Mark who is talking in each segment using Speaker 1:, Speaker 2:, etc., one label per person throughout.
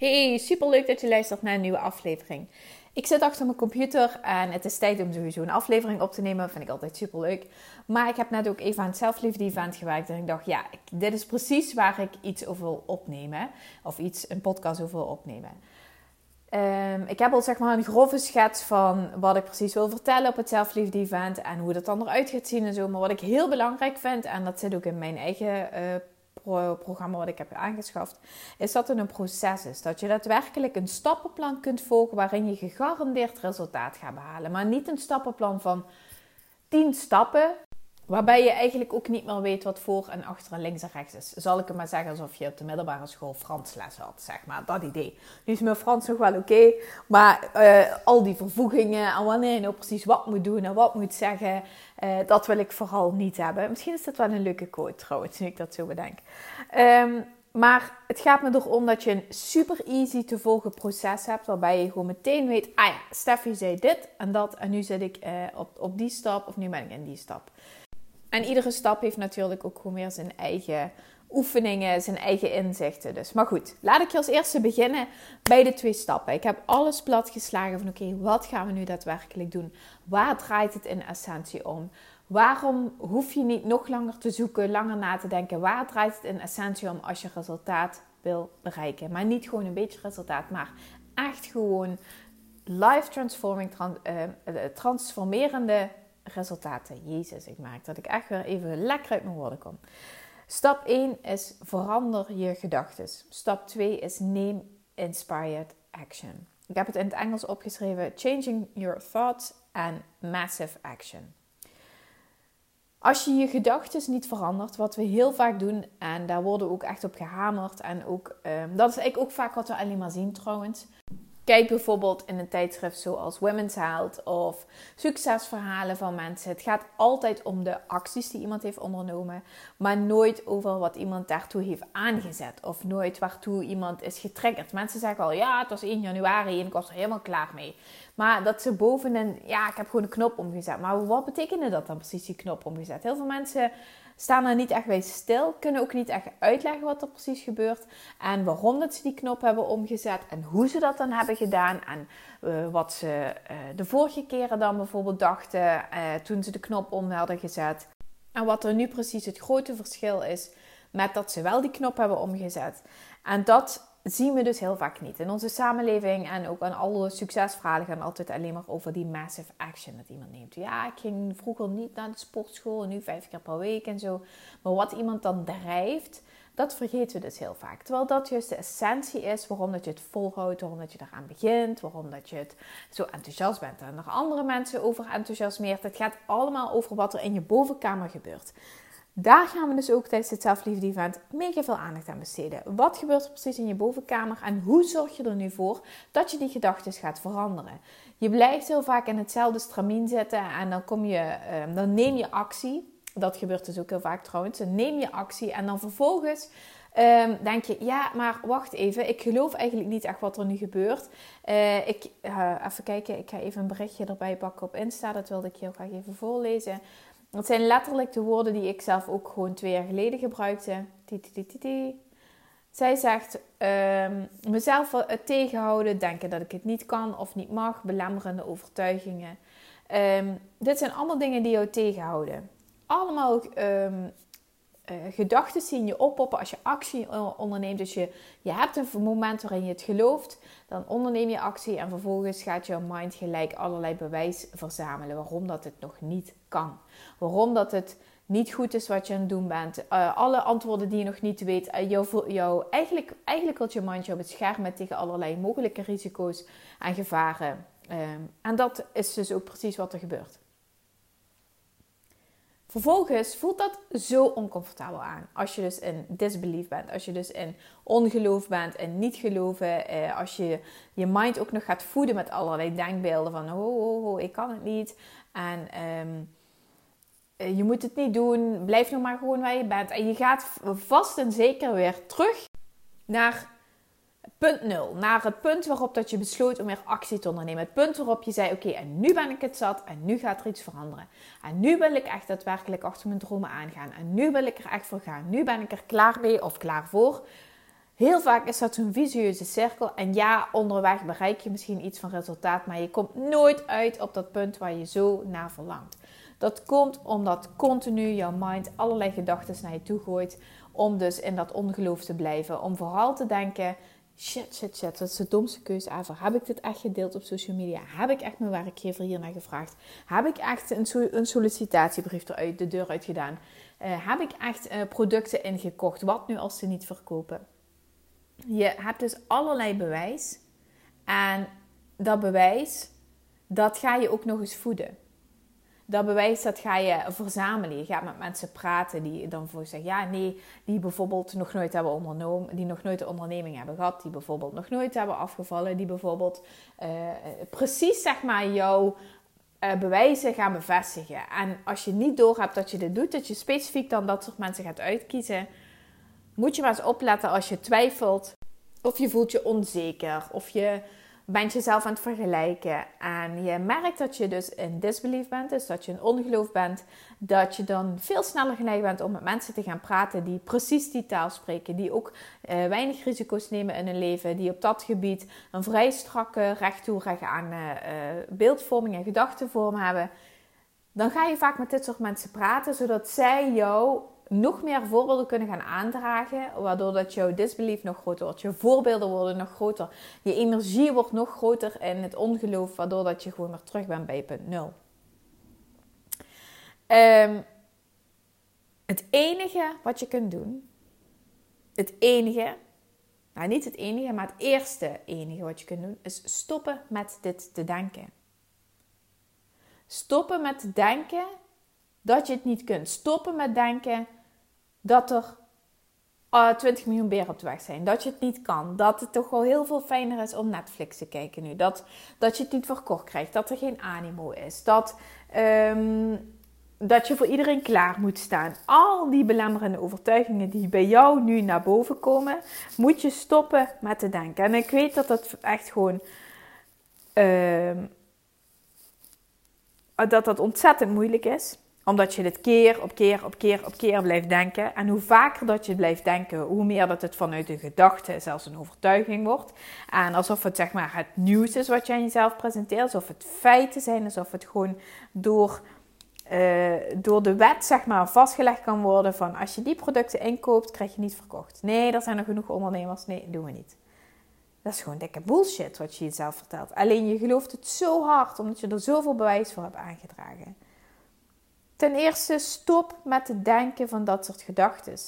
Speaker 1: Hey, super leuk dat je luistert naar een nieuwe aflevering. Ik zit achter mijn computer en het is tijd om sowieso een aflevering op te nemen. Dat vind ik altijd super leuk. Maar ik heb net ook even aan het zelfliefde event gewerkt. En ik dacht, ja, dit is precies waar ik iets over wil opnemen. Of iets, een podcast over wil opnemen. Um, ik heb al zeg maar een grove schets van wat ik precies wil vertellen op het zelfliefde event. En hoe dat dan eruit gaat zien en zo. Maar wat ik heel belangrijk vind, en dat zit ook in mijn eigen uh, programma wat ik heb aangeschaft, is dat het een proces is. Dat je daadwerkelijk een stappenplan kunt volgen waarin je gegarandeerd resultaat gaat behalen. Maar niet een stappenplan van 10 stappen Waarbij je eigenlijk ook niet meer weet wat voor en achter en links en rechts is. Zal ik het maar zeggen alsof je op de middelbare school Frans les had, zeg maar. Dat idee. Nu is mijn Frans nog wel oké. maar uh, al die vervoegingen en wanneer je nou precies wat moet doen en wat moet zeggen. Uh, dat wil ik vooral niet hebben. Misschien is dat wel een leuke quote trouwens, nu ik dat zo bedenk. Um, maar het gaat me erom dat je een super easy te volgen proces hebt. Waarbij je gewoon meteen weet: ah ja, Steffi zei dit en dat. En nu zit ik uh, op, op die stap of nu ben ik in die stap. En iedere stap heeft natuurlijk ook gewoon weer zijn eigen oefeningen, zijn eigen inzichten. Dus, maar goed, laat ik je als eerste beginnen bij de twee stappen. Ik heb alles platgeslagen van oké, wat gaan we nu daadwerkelijk doen? Waar draait het in essentie om? Waarom hoef je niet nog langer te zoeken, langer na te denken? Waar draait het in essentie om als je resultaat wil bereiken? Maar niet gewoon een beetje resultaat, maar echt gewoon life transforming, uh, transformerende resultaten. Jezus, ik merk dat ik echt weer even lekker uit mijn woorden kom. Stap 1 is verander je gedachten. Stap 2 is neem inspired action. Ik heb het in het Engels opgeschreven: Changing your thoughts and massive action. Als je je gedachten niet verandert, wat we heel vaak doen, en daar worden we ook echt op gehamerd, en ook, um, dat is eigenlijk ook vaak wat we alleen maar zien trouwens. Kijk bijvoorbeeld in een tijdschrift zoals Women's Health of succesverhalen van mensen. Het gaat altijd om de acties die iemand heeft ondernomen, maar nooit over wat iemand daartoe heeft aangezet of nooit waartoe iemand is getriggerd. Mensen zeggen al, ja, het was 1 januari en ik was er helemaal klaar mee. Maar dat ze bovenin, ja, ik heb gewoon een knop omgezet. Maar wat betekende dat dan precies, die knop omgezet? Heel veel mensen staan er niet echt bij stil, kunnen ook niet echt uitleggen wat er precies gebeurt en waarom dat ze die knop hebben omgezet en hoe ze dat dan hebben gedaan en uh, wat ze uh, de vorige keren dan bijvoorbeeld dachten uh, toen ze de knop om hadden gezet. En wat er nu precies het grote verschil is met dat ze wel die knop hebben omgezet. En dat zien we dus heel vaak niet. In onze samenleving en ook aan alle succesverhalen gaan altijd alleen maar over die massive action dat iemand neemt. Ja, ik ging vroeger niet naar de sportschool, nu vijf keer per week en zo. Maar wat iemand dan drijft, dat vergeten we dus heel vaak. Terwijl dat juist de essentie is waarom dat je het volhoudt, waarom dat je eraan begint, waarom dat je het zo enthousiast bent en er andere mensen over enthousiasmeert. Het gaat allemaal over wat er in je bovenkamer gebeurt. Daar gaan we dus ook tijdens het zelfliefde event mega veel aandacht aan besteden. Wat gebeurt er precies in je bovenkamer en hoe zorg je er nu voor dat je die gedachten gaat veranderen? Je blijft heel vaak in hetzelfde stramien zitten en dan, kom je, ehm, dan neem je actie. Dat gebeurt dus ook heel vaak trouwens. Dan neem je actie en dan vervolgens um, denk je, ja, maar wacht even, ik geloof eigenlijk niet echt wat er nu gebeurt. Uh, ik, uh, even kijken, ik ga even een berichtje erbij pakken op Insta, dat wilde ik heel graag even voorlezen. Dat zijn letterlijk de woorden die ik zelf ook gewoon twee jaar geleden gebruikte. Zij zegt um, mezelf tegenhouden, denken dat ik het niet kan of niet mag, belemmerende overtuigingen. Um, dit zijn allemaal dingen die jou tegenhouden. Allemaal um, uh, gedachten zien je oppoppen als je actie onderneemt. Dus je, je hebt een moment waarin je het gelooft, dan onderneem je actie en vervolgens gaat jouw mind gelijk allerlei bewijs verzamelen waarom dat het nog niet kan. Waarom dat het niet goed is wat je aan het doen bent. Uh, alle antwoorden die je nog niet weet. Uh, eigenlijk, eigenlijk wil je mind jou beschermen tegen allerlei mogelijke risico's en gevaren. Um, en dat is dus ook precies wat er gebeurt. Vervolgens voelt dat zo oncomfortabel aan. Als je dus in disbelief bent, als je dus in ongeloof bent en niet geloven, eh, als je je mind ook nog gaat voeden met allerlei denkbeelden van oh, oh, oh ik kan het niet en ehm, eh, je moet het niet doen, blijf nog maar gewoon waar je bent. En je gaat vast en zeker weer terug naar punt nul. Naar het punt waarop dat je besloot om weer actie te ondernemen. Het punt waarop je zei, oké, en nu ben ik het zat en nu gaat er iets veranderen. En nu wil ik echt daadwerkelijk achter mijn dromen aangaan. En nu wil ik er echt voor gaan. Nu ben ik er klaar mee of klaar voor. Heel vaak is dat zo'n visueuze cirkel. En ja, onderweg bereik je misschien iets van resultaat, maar je komt nooit uit op dat punt waar je zo naar verlangt. Dat komt omdat continu jouw mind allerlei gedachten naar je toe gooit. Om dus in dat ongeloof te blijven. Om vooral te denken: shit, shit, shit, dat is de domste keuze ever. Heb ik dit echt gedeeld op social media? Heb ik echt mijn werkgever hier naar gevraagd? Heb ik echt een, een sollicitatiebrief eruit de deur uit gedaan? Uh, heb ik echt uh, producten ingekocht? Wat nu als ze niet verkopen? Je hebt dus allerlei bewijs. En dat bewijs, dat ga je ook nog eens voeden dat bewijs dat ga je verzamelen. Je gaat met mensen praten die dan voor zeggen, ja nee, die bijvoorbeeld nog nooit hebben ondernomen, die nog nooit een onderneming hebben gehad, die bijvoorbeeld nog nooit hebben afgevallen, die bijvoorbeeld uh, precies zeg maar jouw uh, bewijzen gaan bevestigen. En als je niet doorhebt dat je dit doet, dat je specifiek dan dat soort mensen gaat uitkiezen, moet je maar eens opletten als je twijfelt of je voelt je onzeker of je bent jezelf aan het vergelijken. En je merkt dat je dus in disbelief bent, dus dat je in ongeloof bent, dat je dan veel sneller geneigd bent om met mensen te gaan praten die precies die taal spreken, die ook uh, weinig risico's nemen in hun leven, die op dat gebied een vrij strakke, recht toe, aan uh, beeldvorming en gedachtenvorm hebben, dan ga je vaak met dit soort mensen praten, zodat zij jou nog meer voorbeelden kunnen gaan aandragen, waardoor dat jouw disbelief nog groter wordt. Je voorbeelden worden nog groter. Je energie wordt nog groter in het ongeloof, waardoor dat je gewoon weer terug bent bij punt nul. Um, het enige wat je kunt doen, het enige, nou niet het enige, maar het eerste enige wat je kunt doen, is stoppen met dit te denken. Stoppen met denken dat je het niet kunt. Stoppen met denken dat er uh, eh, 20 miljoen beren op de weg zijn. Dat je het niet kan. Dat het toch wel heel veel fijner is om Netflix te kijken nu. Dat, dat je het niet verkocht krijgt. Dat er geen animo is. Dat, um, dat je voor iedereen klaar moet staan. Al die belemmerende overtuigingen die bij jou nu naar boven komen, moet je stoppen met te denken. En ik weet dat dat echt gewoon. Uh, dat dat ontzettend moeilijk is omdat je dit keer op keer op keer op keer blijft denken. En hoe vaker dat je blijft denken, hoe meer dat het vanuit een gedachte zelfs een overtuiging wordt. En alsof het zeg maar het nieuws is wat je aan jezelf presenteert. Alsof het feiten zijn. Alsof het gewoon door, uh, door de wet zeg maar vastgelegd kan worden van als je die producten inkoopt, krijg je niet verkocht. Nee, er zijn er genoeg ondernemers. Nee, doen we niet. Dat is gewoon dikke bullshit wat je jezelf vertelt. Alleen je gelooft het zo hard omdat je er zoveel bewijs voor hebt aangedragen. Ten eerste, stop met te denken van dat soort gedachten.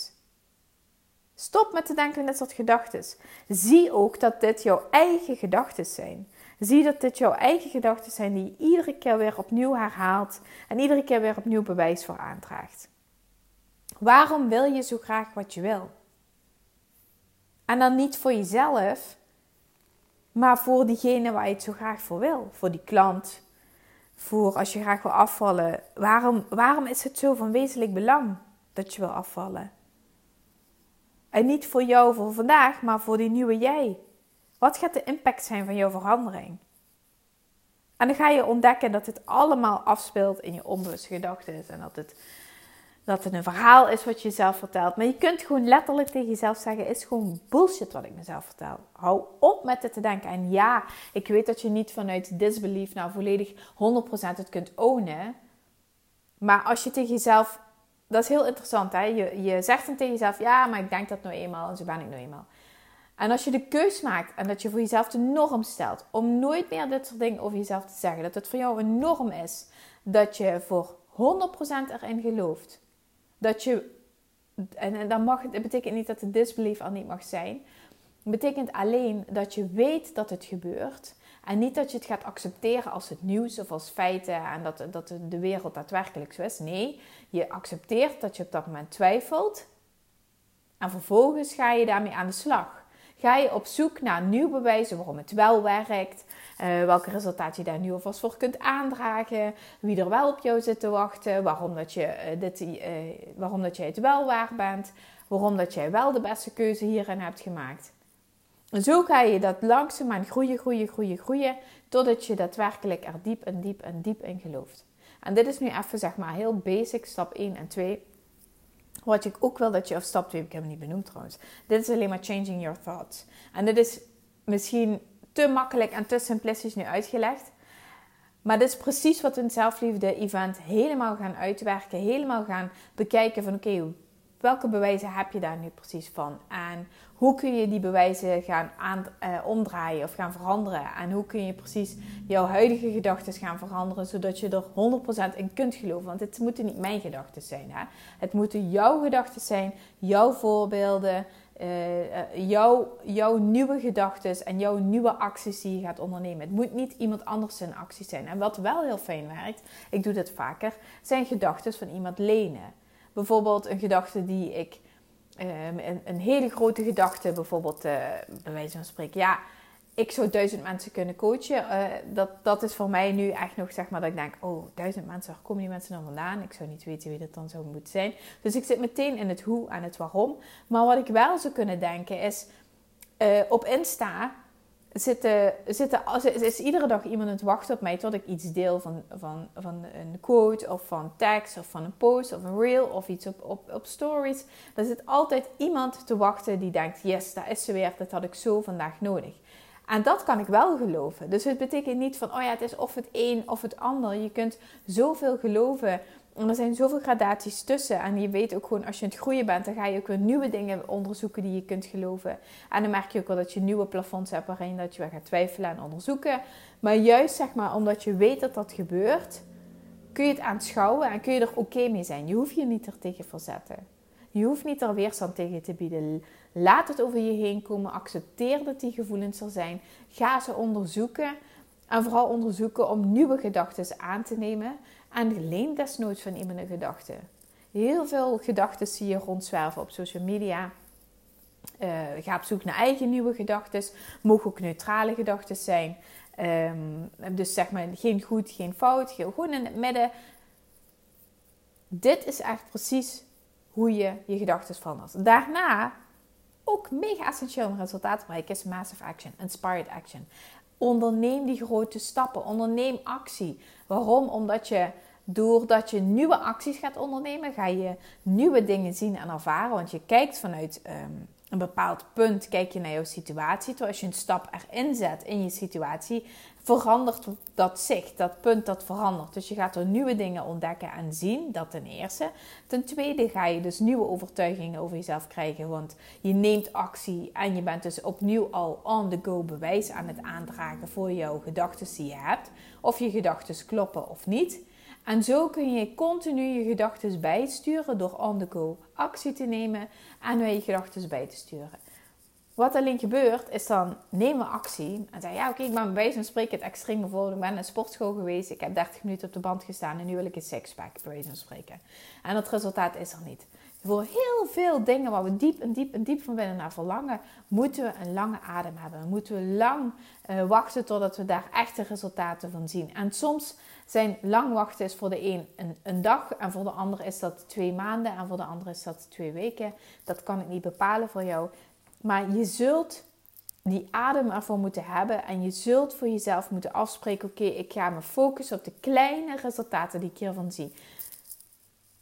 Speaker 1: Stop met te denken van dat soort gedachten. Zie ook dat dit jouw eigen gedachten zijn. Zie dat dit jouw eigen gedachten zijn die je iedere keer weer opnieuw herhaalt en iedere keer weer opnieuw bewijs voor aandraagt. Waarom wil je zo graag wat je wil? En dan niet voor jezelf, maar voor diegene waar je het zo graag voor wil. Voor die klant, voor als je graag wil afvallen. Waarom, waarom is het zo van wezenlijk belang dat je wil afvallen? En niet voor jou voor vandaag, maar voor die nieuwe jij. Wat gaat de impact zijn van jouw verandering? En dan ga je ontdekken dat het allemaal afspeelt in je onbewuste gedachten. En dat het dat het een verhaal is wat je jezelf vertelt. Maar je kunt gewoon letterlijk tegen jezelf zeggen: is gewoon bullshit wat ik mezelf vertel. Hou op met het te denken. En ja, ik weet dat je niet vanuit disbelief nou volledig 100% het kunt ownen. Maar als je tegen jezelf. Dat is heel interessant, hè? Je, je zegt dan tegen jezelf: ja, maar ik denk dat nou eenmaal en zo ben ik nou eenmaal. En als je de keus maakt en dat je voor jezelf de norm stelt om nooit meer dit soort dingen over jezelf te zeggen, dat het voor jou een norm is, dat je voor 100% erin gelooft, dat je, en, dan mag het, het betekent niet dat de disbelief al niet mag zijn. Het betekent alleen dat je weet dat het gebeurt. En niet dat je het gaat accepteren als het nieuws of als feiten en dat, dat de wereld daadwerkelijk zo is. Nee, je accepteert dat je op dat moment twijfelt. En vervolgens ga je daarmee aan de slag. Ga je op zoek naar nieuw bewijzen waarom het wel werkt. Uh, welke resultaat je daar nu alvast voor kunt aandragen. Wie er wel op jou zit te wachten. Waarom dat, je, uh, dit, uh, waarom dat jij het wel waar bent. Waarom dat jij wel de beste keuze hierin hebt gemaakt. En zo ga je dat langzaamaan groeien, groeien, groeien, groeien. Totdat je daadwerkelijk er diep en diep en diep in gelooft. En dit is nu even zeg maar heel basic, stap 1 en 2. Wat ik ook wil dat je, of stap 2 heb ik hem niet benoemd trouwens. Dit is alleen maar changing your thoughts. En dit is misschien te makkelijk en te simplistisch nu uitgelegd. Maar dit is precies wat we in het zelfliefde-event helemaal gaan uitwerken. Helemaal gaan bekijken van oké, welke bewijzen heb je daar nu precies van? En hoe kun je die bewijzen gaan aan, eh, omdraaien of gaan veranderen? En hoe kun je precies jouw huidige gedachten gaan veranderen, zodat je er 100% in kunt geloven? Want het moeten niet mijn gedachten zijn. Hè? Het moeten jouw gedachten zijn, jouw voorbeelden, uh, jouw, jouw nieuwe gedachten en jouw nieuwe acties die je gaat ondernemen. Het moet niet iemand anders zijn acties zijn. En wat wel heel fijn werkt, ik doe dit vaker, zijn gedachten van iemand lenen. Bijvoorbeeld een gedachte die ik, um, een, hele grote gedachte, bijvoorbeeld uh, bij wijze van spreken, ja, ik zou duizend mensen kunnen coachen. Uh, dat, dat is voor mij nu echt nog zeg maar dat ik denk, oh, duizend mensen, waar komen die mensen dan vandaan? Ik zou niet weten wie dat dan zou moeten zijn. Dus ik zit meteen in het hoe en het waarom. Maar wat ik wel zou kunnen denken is, uh, op Insta zitten, zitten, is iedere dag iemand aan het wachten op mij tot ik iets deel van, van, van een quote of van tekst of van een post of een reel of iets op, op, op stories. Er zit altijd iemand te wachten die denkt, yes, daar is ze weer, dat had ik zo vandaag nodig. En dat kan ik wel geloven. Dus het betekent niet van, oh ja, het is of het een of het ander. Je kunt zoveel geloven. En er zijn zoveel gradaties tussen. En je weet ook gewoon, als je aan het groeien bent, dan ga je ook weer nieuwe dingen onderzoeken die je kunt geloven. En dan merk je ook wel dat je nieuwe plafonds hebt waarin dat je weer gaat twijfelen en onderzoeken. Maar juist zeg maar, omdat je weet dat dat gebeurt, kun je het aanschouwen en kun je er oké mee zijn. Je hoeft je niet er tegen verzetten. Je hoeft niet er weerstand tegen te bieden. Laat het over je heen komen. Accepteer dat die gevoelens er zijn. Ga ze onderzoeken. En vooral onderzoeken om nieuwe gedachten aan te nemen. En leen desnoods van iemand een gedachte. Heel veel gedachten zie je rondzwerven op social media. Uh, ga op zoek naar eigen nieuwe gedachten. Mogen ook neutrale gedachten zijn. Um, dus zeg maar geen goed, geen fout. Gewoon in het midden. Dit is echt precies hoe je je gedachten verandert. Daarna ook mega essentieel om resultaat te bereiken is massive action, inspired action. Onderneem die grote stappen, onderneem actie. Waarom? Omdat je doordat je nieuwe acties gaat ondernemen, ga je nieuwe dingen zien en ervaren. Want je kijkt vanuit um, een bepaald punt, kijk je naar jouw situatie. Terwijl als je een stap erin zet in je situatie, verandert dat zicht, dat punt dat verandert. Dus je gaat er nieuwe dingen ontdekken en zien, dat ten eerste. Ten tweede ga je dus nieuwe overtuigingen over jezelf krijgen, want je neemt actie en je bent dus opnieuw al on the go bewijs aan het aandragen voor jouw gedachten die je hebt. Of je gedachten kloppen of niet. En zo kun je continu je gedachten bijsturen door on the go actie te nemen en weer je gedachten bij te sturen. Wat alleen gebeurt, is dan nemen actie en zeggen: Ja, oké, ik ben zo'n spreken het extreem bijvoorbeeld. Ik ben naar een sportschool geweest, ik heb 30 minuten op de band gestaan en nu wil ik een sixpack, bij spreken. En het resultaat is er niet. Voor heel veel dingen waar we diep en diep en diep van binnen naar verlangen, moeten we een lange adem hebben. Moeten we lang uh, wachten totdat we daar echte resultaten van zien. En soms zijn lang wachten is voor de een, een een, dag en voor de ander is dat twee maanden en voor de ander is dat twee weken. Dat kan ik niet bepalen voor jou. Maar je zult die adem ervoor moeten hebben en je zult voor jezelf moeten afspreken: oké, ik ga me focussen op de kleine resultaten die ik hiervan zie.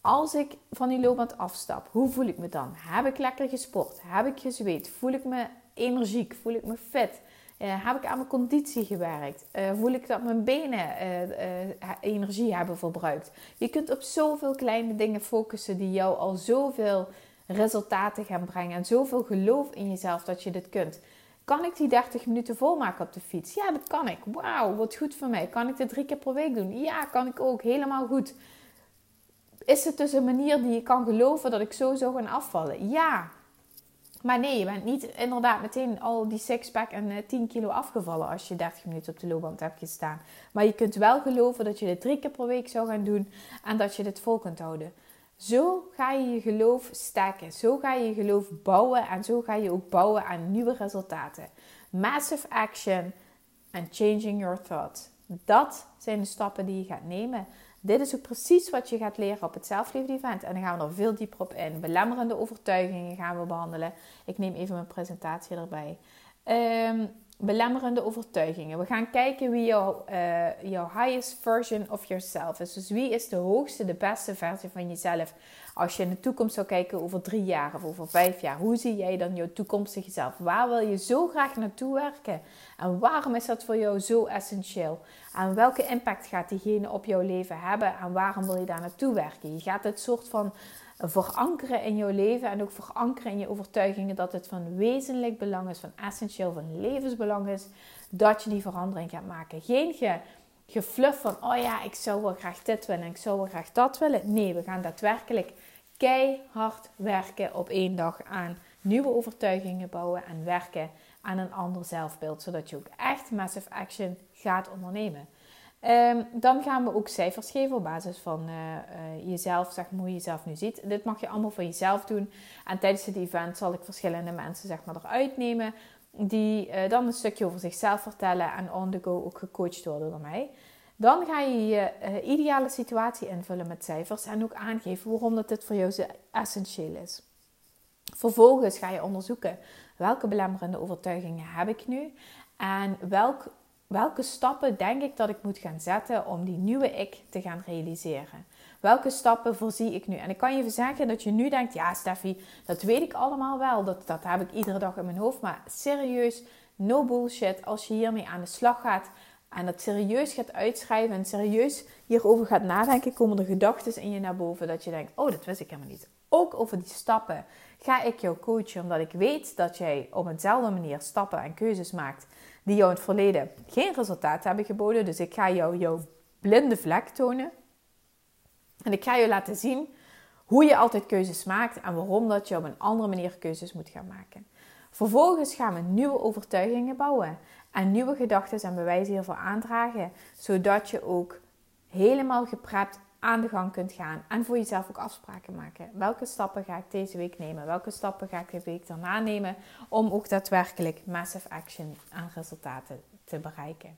Speaker 1: Als ik van die loopband afstap, hoe voel ik me dan? Heb ik lekker gesport? Heb ik gezweet? Voel ik me energiek? Voel ik me fit? Uh, heb ik aan mijn conditie gewerkt? Uh, voel ik dat mijn benen uh, energie hebben verbruikt? Je kunt op zoveel kleine dingen focussen die jou al zoveel resultaten gaan brengen. En zoveel geloof in jezelf dat je dit kunt. Kan ik die 30 minuten volmaken op de fiets? Ja, dat kan ik. Wauw, wat goed voor mij. Kan ik dit drie keer per week doen? Ja, kan ik ook. Helemaal goed. Is het dus een manier die je kan geloven dat ik zo zou gaan afvallen? Ja. Maar nee, je bent niet inderdaad meteen al die sixpack en uh, eh, 10 kilo afgevallen als je 30 minuten op de loopband hebt gestaan. Maar je kunt wel geloven dat je dit drie keer per week zou gaan doen en dat je dit vol kunt houden. Zo ga je je geloof sterken. Zo ga je je geloof bouwen en zo ga je ook bouwen aan nieuwe resultaten. Massive action and changing your thoughts. Dat zijn de stappen die je gaat nemen. Dit is ook precies wat je gaat leren op het zelfliefde event. En dan gaan we er veel dieper op in. Belemmerende overtuigingen gaan we behandelen. Ik neem even mijn presentatie erbij. Um, belemmerende overtuigingen. We gaan kijken wie jouw, uh, highest version of yourself is. Dus wie is de hoogste, de beste versie van jezelf? Als je in de toekomst zou kijken over drie jaar of over vijf jaar, hoe zie jij dan jouw toekomstige zelf? Waar wil je zo graag naartoe werken? En waarom is dat voor jou zo essentieel? En welke impact gaat diegene op jouw leven hebben? En waarom wil je daar naartoe werken? Je gaat het soort van verankeren in jouw leven en ook verankeren in je overtuigingen dat het van wezenlijk belang is, van essentieel, van levensbelang is, dat je die verandering gaat maken. Geen ge, gefluff van, oh ja, ik zou wel graag dit willen en ik zou wel graag dat willen. Nee, we gaan daadwerkelijk keihard werken op één dag aan nieuwe overtuigingen bouwen en werken aan een ander zelfbeeld, zodat je ook echt massive action gaat ondernemen. Ehm, dan gaan we ook cijfers geven op basis van uh, uh, jezelf, zeg maar hoe je jezelf nu ziet. Dit mag je allemaal voor jezelf doen. En tijdens het event zal ik verschillende mensen zeg maar, eruit nemen. Die uh, dan een stukje over zichzelf vertellen en on the go ook gecoacht worden door mij. Dan ga je je ideale situatie invullen met cijfers en ook aangeven waarom dat dit voor jou zo essentieel is. Vervolgens ga je onderzoeken welke belemmerende overtuigingen heb ik nu en welk welke stappen denk ik dat ik moet gaan zetten om die nieuwe ik te gaan realiseren? Welke stappen voorzie ik nu? En ik kan je verzekeren dat je nu denkt: ja, Steffi, dat weet ik allemaal wel. Dat, dat heb ik iedere dag in mijn hoofd. Maar serieus, no bullshit. Als je hiermee aan de slag gaat en dat serieus gaat uitschrijven en serieus hierover gaat nadenken, komen er gedachten in je naar boven dat je denkt: oh, dat wist ik helemaal niet. Ook over die stappen ga ik jou coachen, omdat ik weet dat jij op eenzelfde manier stappen en keuzes maakt die jou in het verleden geen resultaat hebben geboden. Dus ik ga jou jouw blinde vlek tonen. En ik ga je laten zien hoe je altijd keuzes maakt en waarom dat je op een andere manier keuzes moet gaan maken. Vervolgens gaan we nieuwe overtuigingen bouwen en nieuwe gedachten en bewijzen hiervoor aandragen, zodat je ook helemaal geprept aan de gang kunt gaan en voor jezelf ook afspraken maken. Welke stappen ga ik deze week nemen? Welke stappen ga ik de week daarna nemen om ook daadwerkelijk massive action aan resultaten te bereiken?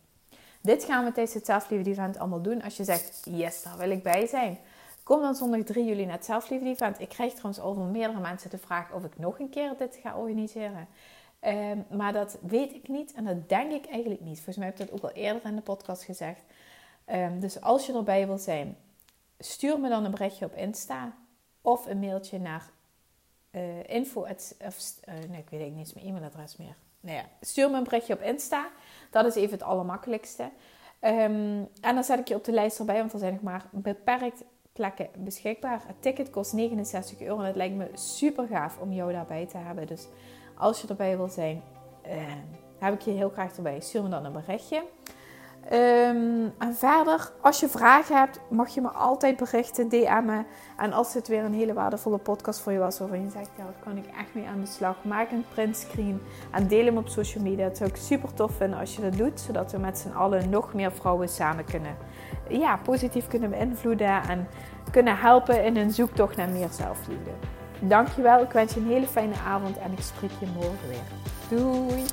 Speaker 1: Dit gaan we tijdens het Zelfliefde Event allemaal doen. Als je zegt, yes, daar wil ik bij zijn. Kom dan zondag 3 juli naar het Zelfliefde Event. Ik krijg trouwens al van meerdere mensen de vraag of ik nog een keer dit ga organiseren. Ehm, maar dat weet ik niet en dat denk ik eigenlijk niet. Volgens mij heb ik dat ook al eerder in de podcast gezegd. Ehm, dus als je erbij wilt zijn, stuur me dan een berichtje op Insta of een mailtje naar uh, info. uh, nee, ik weet niet eens mijn e-mailadres meer. Nou ja, stuur me een berichtje op Insta. Dat is even het allermakkelijkste. Um, en dan zet ik je op de lijst erbij, want er zijn nog maar beperkt plekken beschikbaar. Het ticket kost 69 euro en het lijkt me super gaaf om jou daarbij te hebben. Dus als je erbij wil zijn, uh, heb ik je heel graag erbij. Stuur me dan een berichtje. Um, en verder, als je vragen hebt, mag je me altijd berichten, DM'en. En als het weer een hele waardevolle podcast voor je was, waarvan je zegt, ja, daar kan ik echt mee aan de slag. Maak een printscreen en deel hem op social media. Dat zou ik super tof vinden als je dat doet, zodat we met z'n allen nog meer vrouwen samen kunnen, ja, positief kunnen beïnvloeden en kunnen helpen in hun zoektocht naar meer zelfliefde. Dankjewel, ik wens je een hele fijne avond en ik spreek je morgen weer. Doei!